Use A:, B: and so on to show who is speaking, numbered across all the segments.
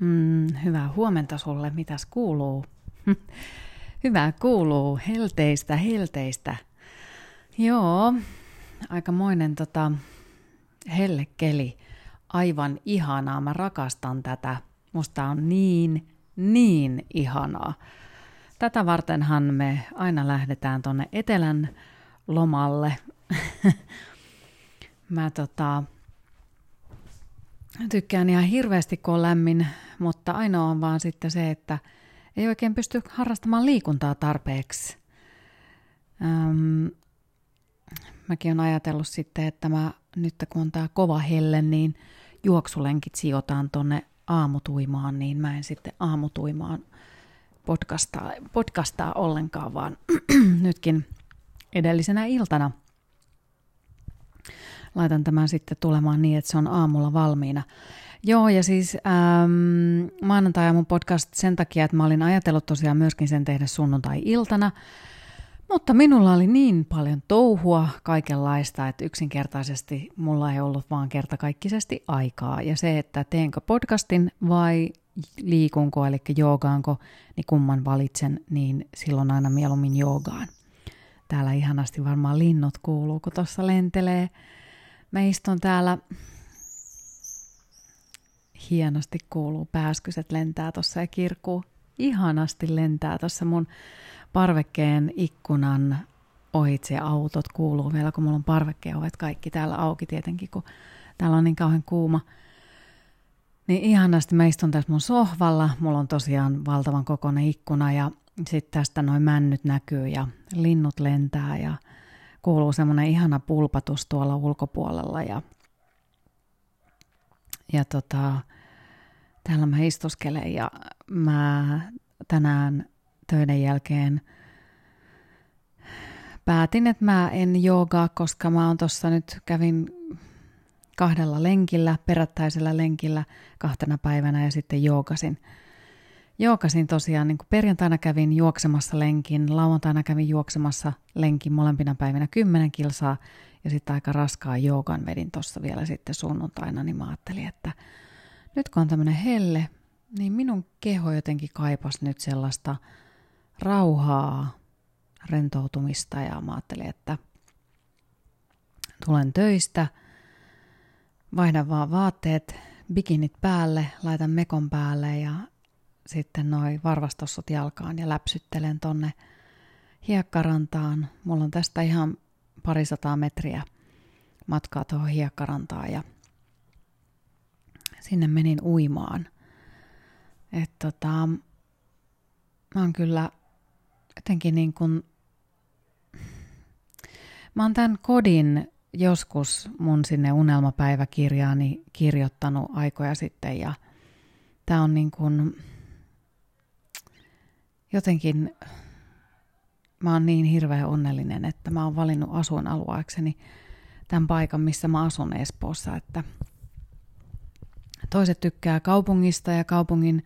A: Mm, hyvää huomenta sulle. Mitäs kuuluu? Hyvää kuuluu. Helteistä, helteistä. Joo, aikamoinen tota, hellekeli. Aivan ihanaa. Mä rakastan tätä. Musta on niin, niin ihanaa. Tätä vartenhan me aina lähdetään tonne etelän lomalle. Mä tota, tykkään ihan hirveästi, kun on lämmin, mutta ainoa on vaan sitten se, että ei oikein pysty harrastamaan liikuntaa tarpeeksi. Öm, mäkin olen ajatellut sitten, että mä nyt kun on tää kova helle, niin juoksulenkit sijoitaan tonne aamutuimaan, niin mä en sitten aamutuimaan podcastaa, podcastaa ollenkaan, vaan nytkin edellisenä iltana – laitan tämän sitten tulemaan niin, että se on aamulla valmiina. Joo, ja siis ähm, maanantai mun podcast sen takia, että mä olin ajatellut tosiaan myöskin sen tehdä sunnuntai-iltana, mutta minulla oli niin paljon touhua kaikenlaista, että yksinkertaisesti mulla ei ollut vaan kertakaikkisesti aikaa. Ja se, että teenkö podcastin vai liikunko, eli joogaanko, niin kumman valitsen, niin silloin aina mieluummin joogaan. Täällä ihanasti varmaan linnut kuuluu, kun tuossa lentelee. Mä istun täällä, hienosti kuuluu, pääskyset lentää tuossa ja kirkuu. Ihanasti lentää tuossa mun parvekkeen ikkunan ohitse ja autot kuuluu vielä, kun mulla on parvekkeen ovet kaikki täällä auki tietenkin, kun täällä on niin kauhean kuuma. Niin ihanasti mä istun tässä mun sohvalla, mulla on tosiaan valtavan kokoinen ikkuna ja sitten tästä noin männyt näkyy ja linnut lentää ja kuuluu semmoinen ihana pulpatus tuolla ulkopuolella ja, ja tota, täällä mä istuskelen ja mä tänään töiden jälkeen päätin, että mä en joogaa, koska mä oon tossa nyt kävin kahdella lenkillä, perättäisellä lenkillä kahtena päivänä ja sitten joogasin – Jookasin tosiaan, niin kuin perjantaina kävin juoksemassa lenkin, lauantaina kävin juoksemassa lenkin molempina päivinä 10 kilsaa ja sitten aika raskaa joogan vedin tuossa vielä sitten sunnuntaina, niin mä ajattelin, että nyt kun on tämmöinen helle, niin minun keho jotenkin kaipas nyt sellaista rauhaa, rentoutumista ja mä ajattelin, että tulen töistä, vaihdan vaan vaatteet, bikinit päälle, laitan mekon päälle ja sitten noin varvastossut jalkaan ja läpsyttelen tonne hiekkarantaan. Mulla on tästä ihan parisataa metriä matkaa tuohon hiekkarantaan ja sinne menin uimaan. Et tota, mä oon kyllä jotenkin niin kuin, mä oon tämän kodin joskus mun sinne unelmapäiväkirjaani kirjoittanut aikoja sitten ja tää on niin kuin, jotenkin mä oon niin hirveän onnellinen, että mä oon valinnut asuinalueekseni tämän paikan, missä mä asun Espoossa, että toiset tykkää kaupungista ja kaupungin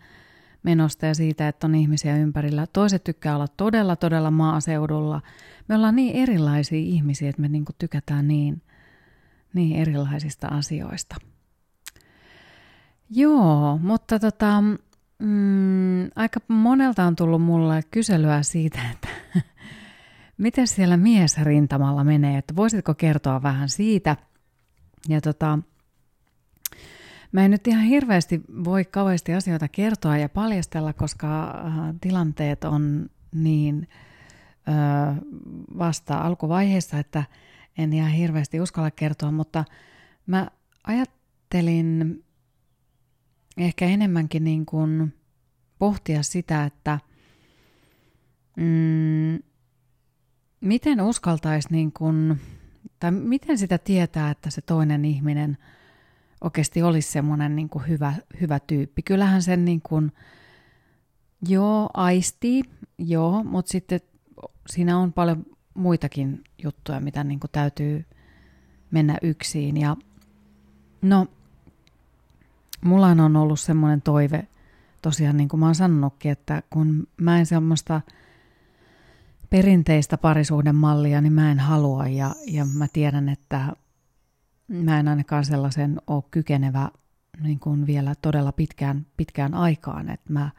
A: menosta ja siitä, että on ihmisiä ympärillä. Toiset tykkää olla todella, todella maaseudulla. Me ollaan niin erilaisia ihmisiä, että me niinku tykätään niin, niin erilaisista asioista. Joo, mutta tota, Mm, aika monelta on tullut mulle kyselyä siitä, että miten siellä miesrintamalla menee, että voisitko kertoa vähän siitä. Ja tota, mä en nyt ihan hirveästi voi kauheasti asioita kertoa ja paljastella, koska äh, tilanteet on niin äh, vasta alkuvaiheessa, että en ihan hirveästi uskalla kertoa, mutta mä ajattelin ehkä enemmänkin niin kuin pohtia sitä, että mm, miten uskaltaisi niin kuin, tai miten sitä tietää, että se toinen ihminen oikeasti olisi semmoinen niin kuin hyvä, hyvä tyyppi. Kyllähän sen niin kuin, joo, aistii, joo, mutta sitten siinä on paljon muitakin juttuja, mitä niin kuin täytyy mennä yksin. Ja no, mulla on ollut semmoinen toive tosiaan, niin kuin mä oon sanonutkin, että kun mä en semmoista perinteistä parisuhdemallia, niin mä en halua ja, ja mä tiedän, että mä en ainakaan sellaisen ole kykenevä niin kuin vielä todella pitkään, pitkään aikaan, että mä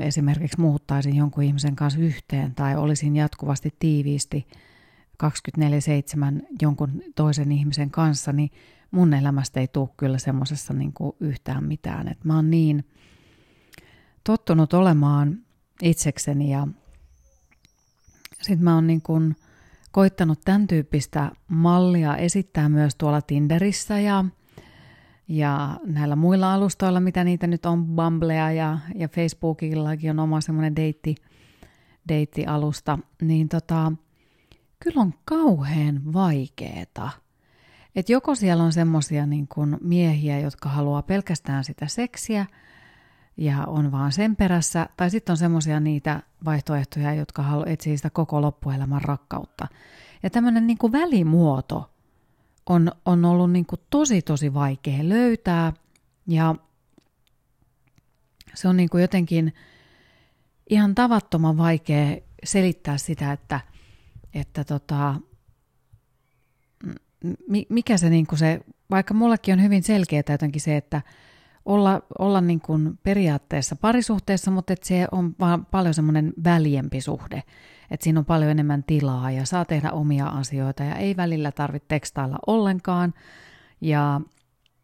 A: esimerkiksi muuttaisin jonkun ihmisen kanssa yhteen tai olisin jatkuvasti tiiviisti 24-7 jonkun toisen ihmisen kanssa, niin mun elämästä ei tule kyllä semmoisessa niin yhtään mitään. Et mä oon niin tottunut olemaan itsekseni ja sitten mä oon niin kuin koittanut tämän tyyppistä mallia esittää myös tuolla Tinderissä ja, ja näillä muilla alustoilla, mitä niitä nyt on, Bumblea ja, ja Facebookillakin on oma semmoinen deitti, deittialusta, niin tota, kyllä on kauhean vaikeeta. Et joko siellä on semmoisia niin miehiä, jotka haluaa pelkästään sitä seksiä – ja on vaan sen perässä, tai sitten on semmoisia niitä vaihtoehtoja, jotka halu, etsii sitä koko loppuelämän rakkautta. Ja tämmöinen niin välimuoto on, on ollut niin tosi tosi vaikea löytää, ja se on niin jotenkin ihan tavattoman vaikea selittää sitä, että, että tota, mikä se, niin kuin se, vaikka mullekin on hyvin selkeää jotenkin se, että olla, olla niin kuin periaatteessa parisuhteessa, mutta että se on vaan paljon semmoinen väljempi suhde. Että siinä on paljon enemmän tilaa ja saa tehdä omia asioita ja ei välillä tarvitse tekstailla ollenkaan. Ja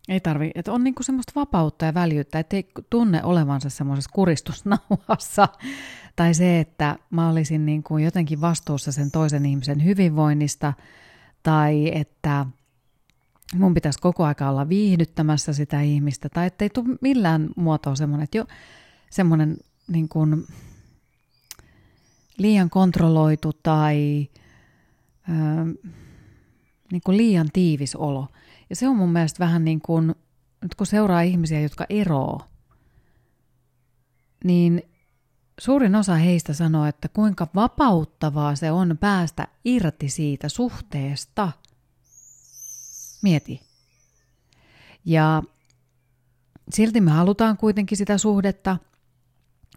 A: ei tarvi, että on niinku semmoista vapautta ja väljyyttä, että ei tunne olevansa semmoisessa kuristusnauhassa. Tai se, että mä olisin niinku jotenkin vastuussa sen toisen ihmisen hyvinvoinnista. Tai että mun pitäisi koko aika olla viihdyttämässä sitä ihmistä, tai ettei tule millään muotoa semmoinen, että jo semmoinen niin kuin liian kontrolloitu tai ö, niin kuin liian tiivis olo. Ja se on mun mielestä vähän niin kuin, nyt kun seuraa ihmisiä, jotka eroo, niin suurin osa heistä sanoo, että kuinka vapauttavaa se on päästä irti siitä suhteesta – Mieti. Ja silti me halutaan kuitenkin sitä suhdetta,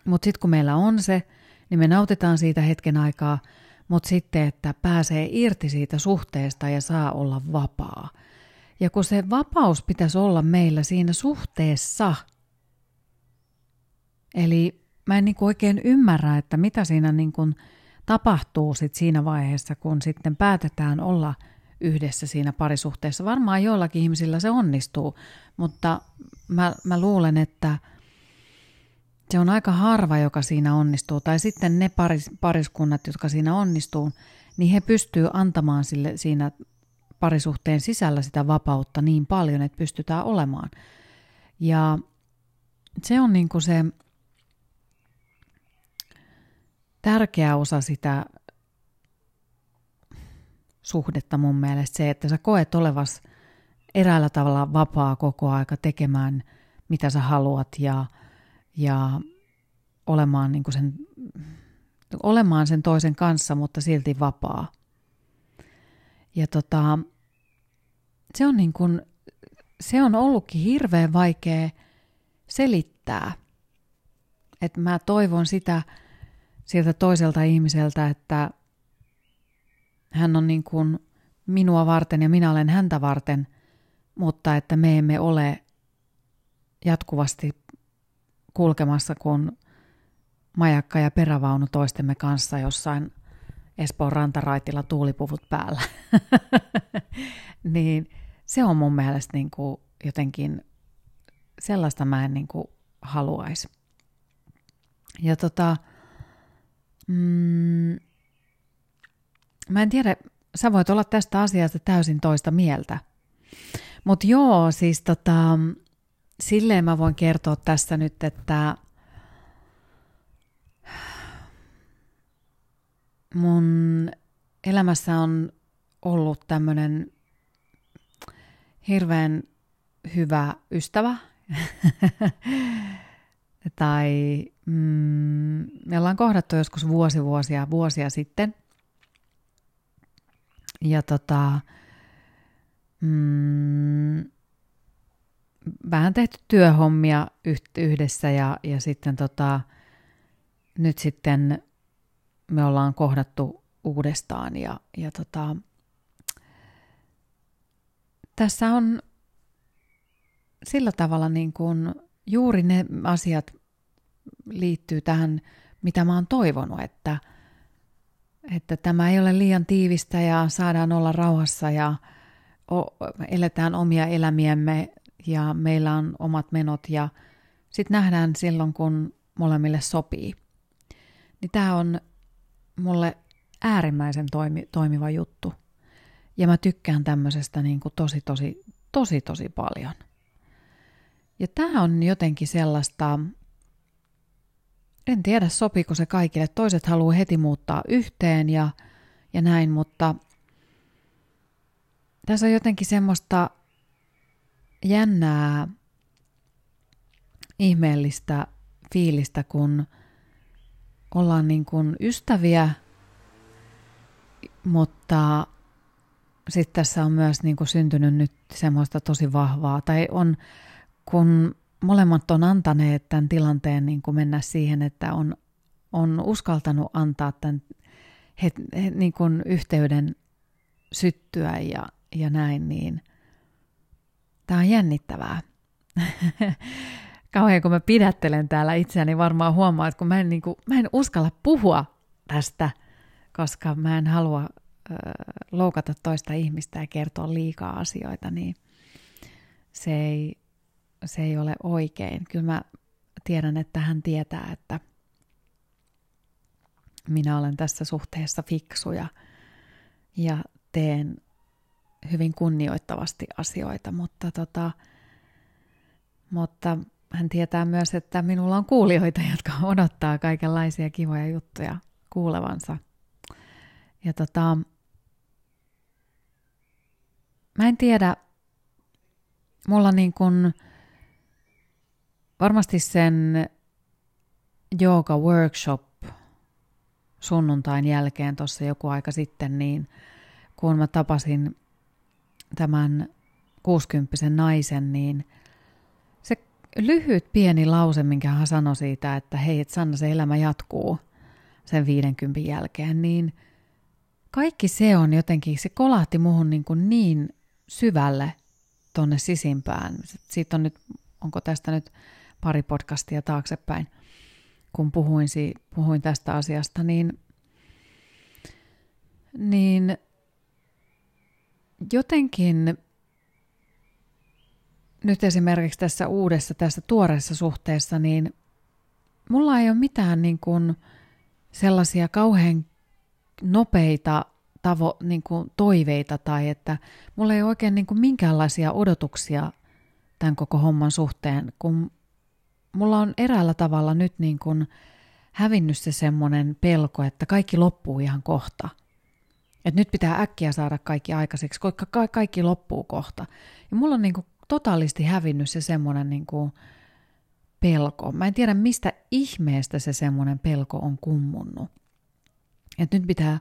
A: mutta sitten kun meillä on se, niin me nautitaan siitä hetken aikaa, mutta sitten, että pääsee irti siitä suhteesta ja saa olla vapaa. Ja kun se vapaus pitäisi olla meillä siinä suhteessa, eli mä en niin oikein ymmärrä, että mitä siinä niin tapahtuu sit siinä vaiheessa, kun sitten päätetään olla – yhdessä siinä parisuhteessa. Varmaan joillakin ihmisillä se onnistuu, mutta mä, mä luulen, että se on aika harva, joka siinä onnistuu. Tai sitten ne paris, pariskunnat, jotka siinä onnistuu, niin he pystyy antamaan sille siinä parisuhteen sisällä sitä vapautta niin paljon, että pystytään olemaan. Ja se on niin kuin se tärkeä osa sitä suhdetta mun mielestä se, että sä koet olevas eräällä tavalla vapaa koko aika tekemään mitä sä haluat ja, ja olemaan, niin sen, olemaan sen toisen kanssa, mutta silti vapaa. Ja tota, se on niin kuin, se on ollutkin hirveän vaikea selittää. Että mä toivon sitä sieltä toiselta ihmiseltä, että hän on niin kuin minua varten ja minä olen häntä varten, mutta että me emme ole jatkuvasti kulkemassa kuin majakka ja perävaunu toistemme kanssa jossain Espoon rantaraitilla tuulipuvut päällä. niin se on mun mielestä niin kuin jotenkin, sellaista mä en niin kuin haluaisi. Ja tota, mm, Mä en tiedä, sä voit olla tästä asiasta täysin toista mieltä. Mutta joo, siis tota, silleen mä voin kertoa tässä nyt, että mun elämässä on ollut tämmöinen hirveän hyvä ystävä. tai mm, me ollaan kohdattu joskus vuosi vuosia, vuosia sitten – ja tota, mm, vähän tehty työhommia yhdessä ja, ja sitten tota, nyt sitten me ollaan kohdattu uudestaan ja, ja tota, tässä on sillä tavalla niin kuin juuri ne asiat liittyy tähän, mitä mä oon toivonut, että, että tämä ei ole liian tiivistä ja saadaan olla rauhassa ja eletään omia elämiemme ja meillä on omat menot ja sitten nähdään silloin, kun molemmille sopii. Niin tämä on mulle äärimmäisen toimi, toimiva juttu. Ja mä tykkään tämmöisestä niin kuin tosi, tosi, tosi, tosi paljon. Ja tämä on jotenkin sellaista, en tiedä sopiiko se kaikille. Toiset haluaa heti muuttaa yhteen ja, ja näin, mutta tässä on jotenkin semmoista jännää, ihmeellistä fiilistä, kun ollaan niin kuin ystäviä, mutta sitten tässä on myös niin kuin syntynyt nyt semmoista tosi vahvaa, tai on, kun molemmat on antaneet tämän tilanteen niin kuin mennä siihen, että on, on uskaltanut antaa tämän he, he, niin kuin yhteyden syttyä ja, ja näin, niin tämä on jännittävää. Kauhean kun mä pidättelen täällä itseäni, varmaan huomaa, että kun mä en, niin kuin, mä en uskalla puhua tästä, koska mä en halua ö, loukata toista ihmistä ja kertoa liikaa asioita, niin se ei, se ei ole oikein. Kyllä mä tiedän, että hän tietää, että minä olen tässä suhteessa fiksu ja, ja teen hyvin kunnioittavasti asioita, mutta, tota, mutta hän tietää myös, että minulla on kuulijoita, jotka odottaa kaikenlaisia kivoja juttuja kuulevansa. Ja tota, mä en tiedä, mulla niin kuin varmasti sen yoga workshop sunnuntain jälkeen tuossa joku aika sitten, niin kun mä tapasin tämän 60 naisen, niin se lyhyt pieni lause, minkä hän sanoi siitä, että hei, et Sanna, se elämä jatkuu sen 50 jälkeen, niin kaikki se on jotenkin, se kolahti muhun niin, kuin niin syvälle tonne sisimpään. Siitä on nyt, onko tästä nyt pari podcastia taaksepäin, kun puhuin, puhuin tästä asiasta, niin, niin jotenkin nyt esimerkiksi tässä uudessa, tässä tuoreessa suhteessa, niin mulla ei ole mitään niin kuin sellaisia kauhean nopeita tavo, niin kuin toiveita tai että mulla ei ole oikein niin kuin minkäänlaisia odotuksia tämän koko homman suhteen, kun mulla on eräällä tavalla nyt niin kuin hävinnyt se semmoinen pelko, että kaikki loppuu ihan kohta – että nyt pitää äkkiä saada kaikki aikaiseksi, koska ka- kaikki loppuu kohta. Ja mulla on niinku totaalisti hävinnyt se semmoinen niinku pelko. Mä en tiedä, mistä ihmeestä se semmoinen pelko on kummunnut. Että nyt pitää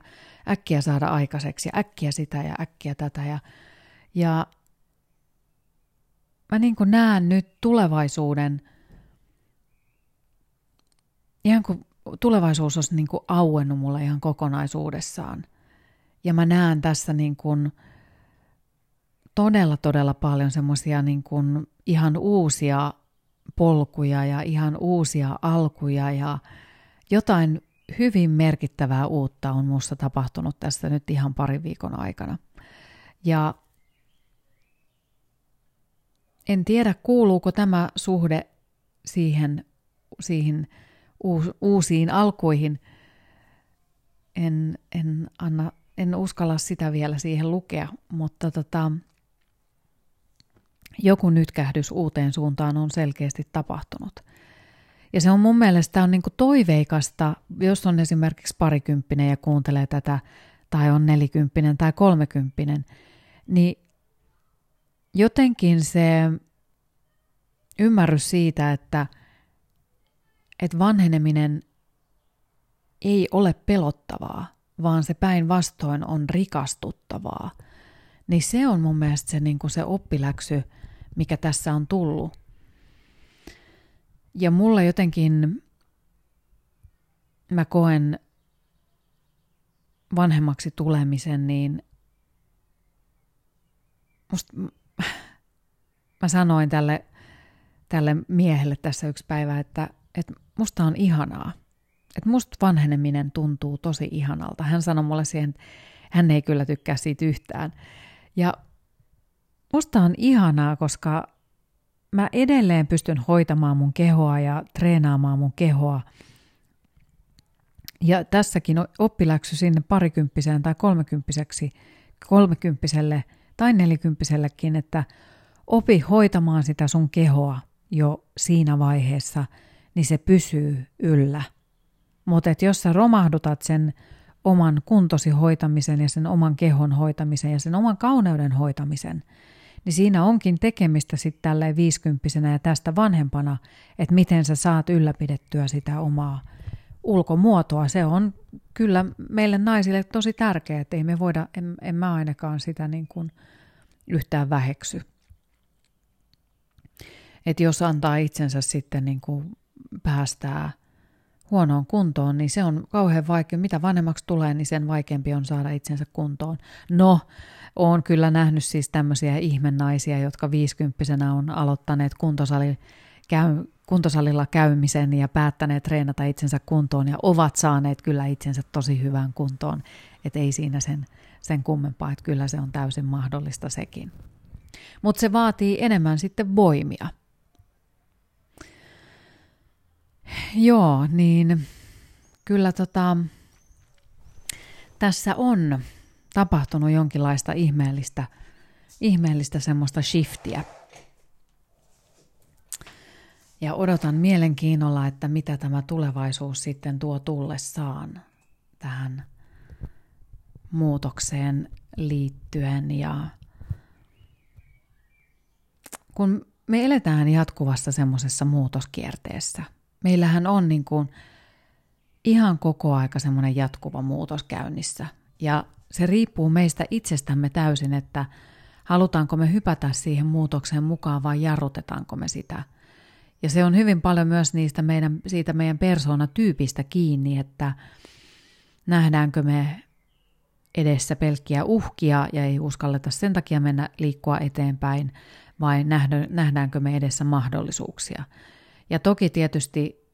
A: äkkiä saada aikaiseksi ja äkkiä sitä ja äkkiä tätä. Ja, ja mä niin näen nyt tulevaisuuden, ihan kuin tulevaisuus olisi niin kuin auennut mulle ihan kokonaisuudessaan – ja mä näen tässä niin kuin todella, todella paljon semmoisia niin ihan uusia polkuja ja ihan uusia alkuja ja jotain hyvin merkittävää uutta on minussa tapahtunut tässä nyt ihan parin viikon aikana. Ja en tiedä, kuuluuko tämä suhde siihen, siihen uusiin alkuihin. En, en anna en uskalla sitä vielä siihen lukea, mutta tota, joku nytkähdys uuteen suuntaan on selkeästi tapahtunut. Ja se on mun mielestä on niinku toiveikasta, jos on esimerkiksi parikymppinen ja kuuntelee tätä, tai on nelikymppinen tai kolmekymppinen, niin jotenkin se ymmärrys siitä, että, että vanheneminen ei ole pelottavaa – vaan se päinvastoin on rikastuttavaa, niin se on mun mielestä se, niin kuin se oppiläksy, mikä tässä on tullut. Ja mulle jotenkin, mä koen vanhemmaksi tulemisen, niin musta, mä sanoin tälle tälle miehelle tässä yksi päivä, että, että musta on ihanaa. Että musta vanheneminen tuntuu tosi ihanalta. Hän sanoi mulle siihen, että hän ei kyllä tykkää siitä yhtään. Ja musta on ihanaa, koska mä edelleen pystyn hoitamaan mun kehoa ja treenaamaan mun kehoa. Ja tässäkin oppiläksy sinne parikymppiseen tai kolmekymppiseksi, kolmekymppiselle tai nelikymppisellekin, että opi hoitamaan sitä sun kehoa jo siinä vaiheessa, niin se pysyy yllä. Mutta jos sä romahdutat sen oman kuntosi hoitamisen ja sen oman kehon hoitamisen ja sen oman kauneuden hoitamisen, niin siinä onkin tekemistä sitten tälleen viisikymppisenä ja tästä vanhempana, että miten sä saat ylläpidettyä sitä omaa ulkomuotoa. Se on kyllä meille naisille tosi tärkeää, että ei me voida, en, en mä ainakaan sitä niin kuin yhtään väheksy. Että jos antaa itsensä sitten niin kuin päästää huonoon kuntoon, niin se on kauhean vaikea. Mitä vanhemmaksi tulee, niin sen vaikeampi on saada itsensä kuntoon. No, olen kyllä nähnyt siis tämmöisiä ihmennaisia, jotka viisikymppisenä on aloittaneet kuntosali, käy, kuntosalilla käymisen ja päättäneet treenata itsensä kuntoon ja ovat saaneet kyllä itsensä tosi hyvään kuntoon. Että ei siinä sen, sen kummempaa, että kyllä se on täysin mahdollista sekin. Mutta se vaatii enemmän sitten voimia. Joo, niin kyllä tota, tässä on tapahtunut jonkinlaista ihmeellistä, ihmeellistä semmoista shiftiä. Ja odotan mielenkiinnolla, että mitä tämä tulevaisuus sitten tuo tullessaan tähän muutokseen liittyen. Ja kun me eletään jatkuvassa semmoisessa muutoskierteessä – meillähän on niin kuin ihan koko aika semmoinen jatkuva muutos käynnissä. Ja se riippuu meistä itsestämme täysin, että halutaanko me hypätä siihen muutokseen mukaan vai jarrutetaanko me sitä. Ja se on hyvin paljon myös niistä meidän, siitä meidän persoonatyypistä kiinni, että nähdäänkö me edessä pelkkiä uhkia ja ei uskalleta sen takia mennä liikkua eteenpäin, vai nähdäänkö me edessä mahdollisuuksia. Ja toki tietysti,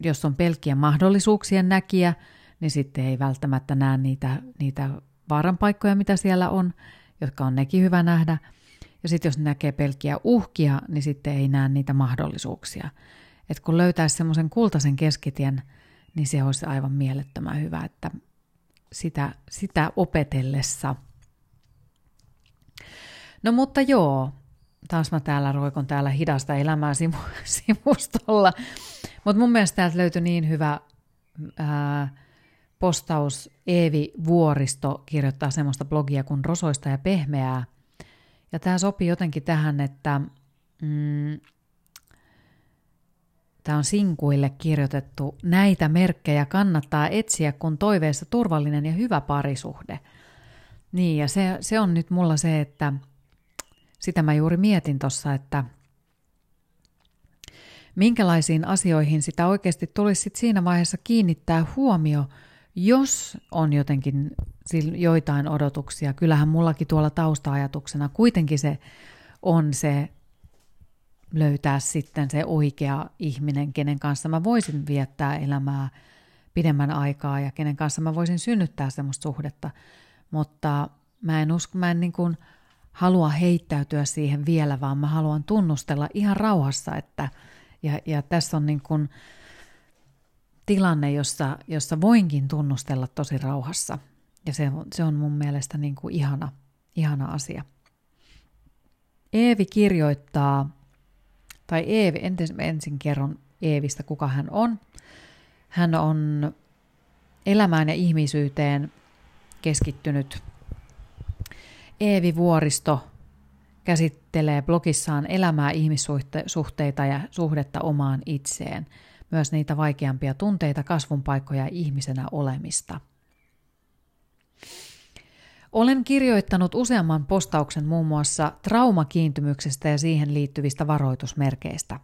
A: jos on pelkkiä mahdollisuuksien näkiä, niin sitten ei välttämättä näe niitä, niitä vaaranpaikkoja, mitä siellä on, jotka on nekin hyvä nähdä. Ja sitten jos näkee pelkkiä uhkia, niin sitten ei näe niitä mahdollisuuksia. Et kun löytäisi semmoisen kultaisen keskitien, niin se olisi aivan mielettömän hyvä, että sitä, sitä opetellessa. No mutta joo, taas mä täällä roikon täällä hidasta elämää sivustolla. Mutta mun mielestä täältä löytyi niin hyvä ää, postaus. Eevi Vuoristo kirjoittaa semmoista blogia kuin Rosoista ja pehmeää. Ja tämä sopii jotenkin tähän, että mm, tämä on sinkuille kirjoitettu. Näitä merkkejä kannattaa etsiä, kun toiveessa turvallinen ja hyvä parisuhde. Niin, ja se, se on nyt mulla se, että – sitä mä juuri mietin tuossa, että minkälaisiin asioihin sitä oikeasti tulisi sit siinä vaiheessa kiinnittää huomio, jos on jotenkin joitain odotuksia. Kyllähän mullakin tuolla tausta-ajatuksena kuitenkin se on se löytää sitten se oikea ihminen, kenen kanssa mä voisin viettää elämää pidemmän aikaa ja kenen kanssa mä voisin synnyttää semmoista suhdetta. Mutta mä en usko, mä en niin kuin halua heittäytyä siihen vielä, vaan mä haluan tunnustella ihan rauhassa, että ja, ja tässä on niin kuin tilanne, jossa, jossa voinkin tunnustella tosi rauhassa. Ja se, se on mun mielestä niin kuin ihana, ihana asia. Eevi kirjoittaa, tai Eevi, ensin, ensin kerron Eevistä, kuka hän on. Hän on elämään ja ihmisyyteen keskittynyt Eevi Vuoristo käsittelee blogissaan elämää, ihmissuhteita ja suhdetta omaan itseen, myös niitä vaikeampia tunteita, kasvun paikkoja ja ihmisenä olemista. Olen kirjoittanut useamman postauksen muun muassa traumakiintymyksestä ja siihen liittyvistä varoitusmerkeistä.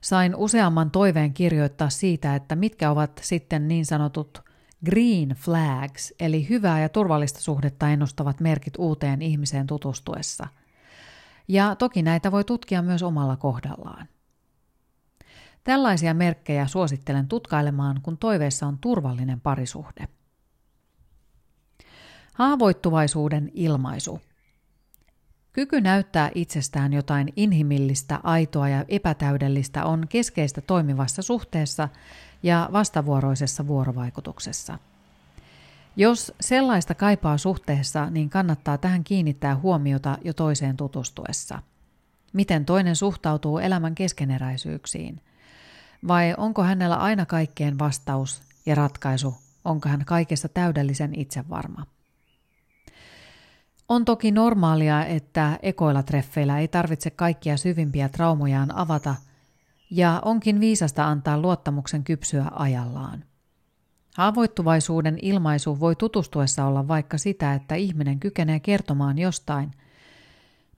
A: Sain useamman toiveen kirjoittaa siitä, että mitkä ovat sitten niin sanotut Green flags, eli hyvää ja turvallista suhdetta ennustavat merkit uuteen ihmiseen tutustuessa. Ja toki näitä voi tutkia myös omalla kohdallaan. Tällaisia merkkejä suosittelen tutkailemaan, kun toiveessa on turvallinen parisuhde. Haavoittuvaisuuden ilmaisu. Kyky näyttää itsestään jotain inhimillistä, aitoa ja epätäydellistä on keskeistä toimivassa suhteessa ja vastavuoroisessa vuorovaikutuksessa. Jos sellaista kaipaa suhteessa, niin kannattaa tähän kiinnittää huomiota jo toiseen tutustuessa. Miten toinen suhtautuu elämän keskeneräisyyksiin? Vai onko hänellä aina kaikkeen vastaus ja ratkaisu? Onko hän kaikessa täydellisen itsevarma? On toki normaalia, että ekoilla treffeillä ei tarvitse kaikkia syvimpiä traumojaan avata, ja onkin viisasta antaa luottamuksen kypsyä ajallaan. Haavoittuvaisuuden ilmaisu voi tutustuessa olla vaikka sitä, että ihminen kykenee kertomaan jostain,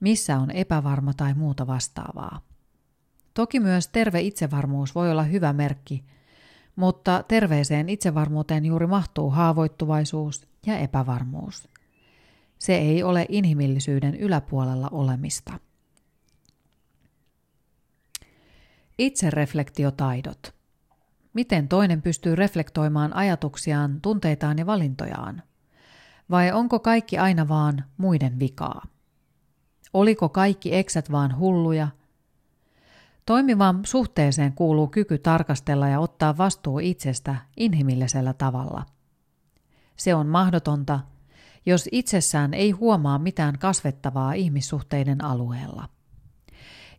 A: missä on epävarma tai muuta vastaavaa. Toki myös terve itsevarmuus voi olla hyvä merkki, mutta terveeseen itsevarmuuteen juuri mahtuu haavoittuvaisuus ja epävarmuus. Se ei ole inhimillisyyden yläpuolella olemista. Itsereflektiotaidot. Miten toinen pystyy reflektoimaan ajatuksiaan, tunteitaan ja valintojaan? Vai onko kaikki aina vaan muiden vikaa? Oliko kaikki eksät vaan hulluja? Toimivaan suhteeseen kuuluu kyky tarkastella ja ottaa vastuu itsestä inhimillisellä tavalla. Se on mahdotonta, jos itsessään ei huomaa mitään kasvettavaa ihmissuhteiden alueella.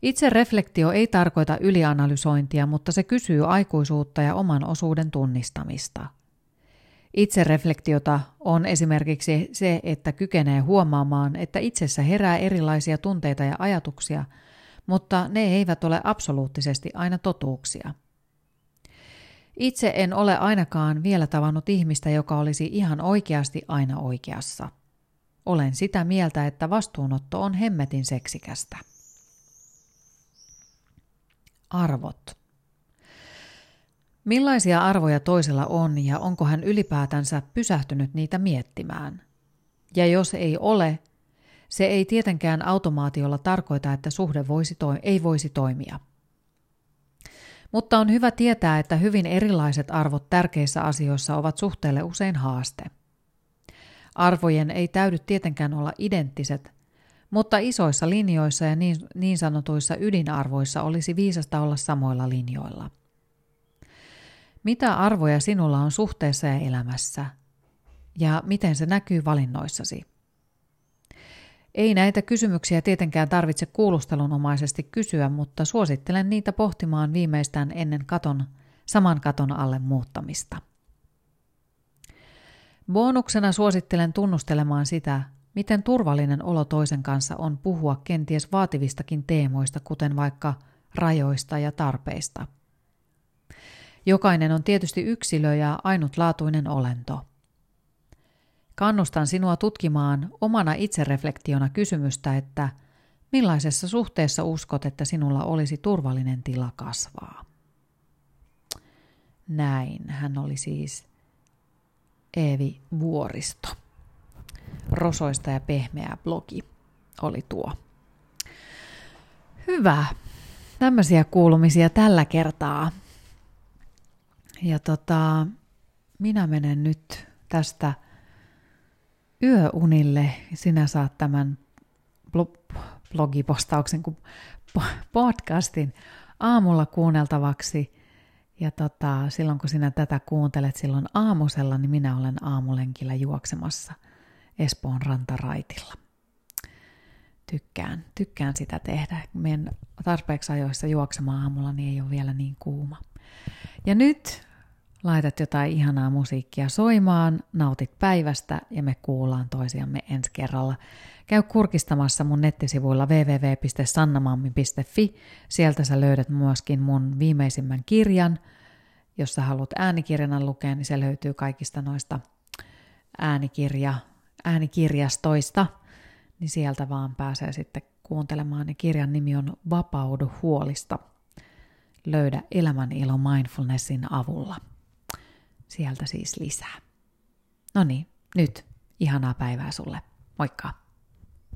A: Itse reflektio ei tarkoita ylianalysointia, mutta se kysyy aikuisuutta ja oman osuuden tunnistamista. Itse reflektiota on esimerkiksi se, että kykenee huomaamaan, että itsessä herää erilaisia tunteita ja ajatuksia, mutta ne eivät ole absoluuttisesti aina totuuksia. Itse en ole ainakaan vielä tavannut ihmistä, joka olisi ihan oikeasti aina oikeassa. Olen sitä mieltä, että vastuunotto on hemmetin seksikästä. Arvot. Millaisia arvoja toisella on ja onko hän ylipäätänsä pysähtynyt niitä miettimään? Ja jos ei ole, se ei tietenkään automaatiolla tarkoita, että suhde voisi toi- ei voisi toimia. Mutta on hyvä tietää, että hyvin erilaiset arvot tärkeissä asioissa ovat suhteelle usein haaste. Arvojen ei täydy tietenkään olla identtiset, mutta isoissa linjoissa ja niin, niin sanotuissa ydinarvoissa olisi viisasta olla samoilla linjoilla. Mitä arvoja sinulla on suhteessa ja elämässä? Ja miten se näkyy valinnoissasi? Ei näitä kysymyksiä tietenkään tarvitse kuulustelunomaisesti kysyä, mutta suosittelen niitä pohtimaan viimeistään ennen katon, saman katon alle muuttamista. Bonuksena suosittelen tunnustelemaan sitä, miten turvallinen olo toisen kanssa on puhua kenties vaativistakin teemoista, kuten vaikka rajoista ja tarpeista. Jokainen on tietysti yksilö ja ainutlaatuinen olento. Kannustan sinua tutkimaan omana itsereflektiona kysymystä, että millaisessa suhteessa uskot, että sinulla olisi turvallinen tila kasvaa. Näin, hän oli siis Eevi Vuoristo. Rosoista ja pehmeä blogi oli tuo. Hyvä. Tämmöisiä kuulumisia tällä kertaa. Ja tota, minä menen nyt tästä yöunille. Sinä saat tämän blogipostauksen kuin podcastin aamulla kuunneltavaksi. Ja tota, silloin kun sinä tätä kuuntelet silloin aamusella, niin minä olen aamulenkillä juoksemassa – Espoon rantaraitilla. Tykkään, tykkään sitä tehdä. Meidän tarpeeksi ajoissa juoksemaan aamulla, niin ei ole vielä niin kuuma. Ja nyt laitat jotain ihanaa musiikkia soimaan, nautit päivästä ja me kuullaan toisiamme ensi kerralla. Käy kurkistamassa mun nettisivuilla www.sannamammi.fi. Sieltä sä löydät myöskin mun viimeisimmän kirjan. Jos sä haluat äänikirjana lukea, niin se löytyy kaikista noista äänikirja äänikirjastoista, niin sieltä vaan pääsee sitten kuuntelemaan. Ja kirjan nimi on Vapaudu huolista. Löydä elämän ilo mindfulnessin avulla. Sieltä siis lisää. No niin, nyt ihanaa päivää sulle. Moikka!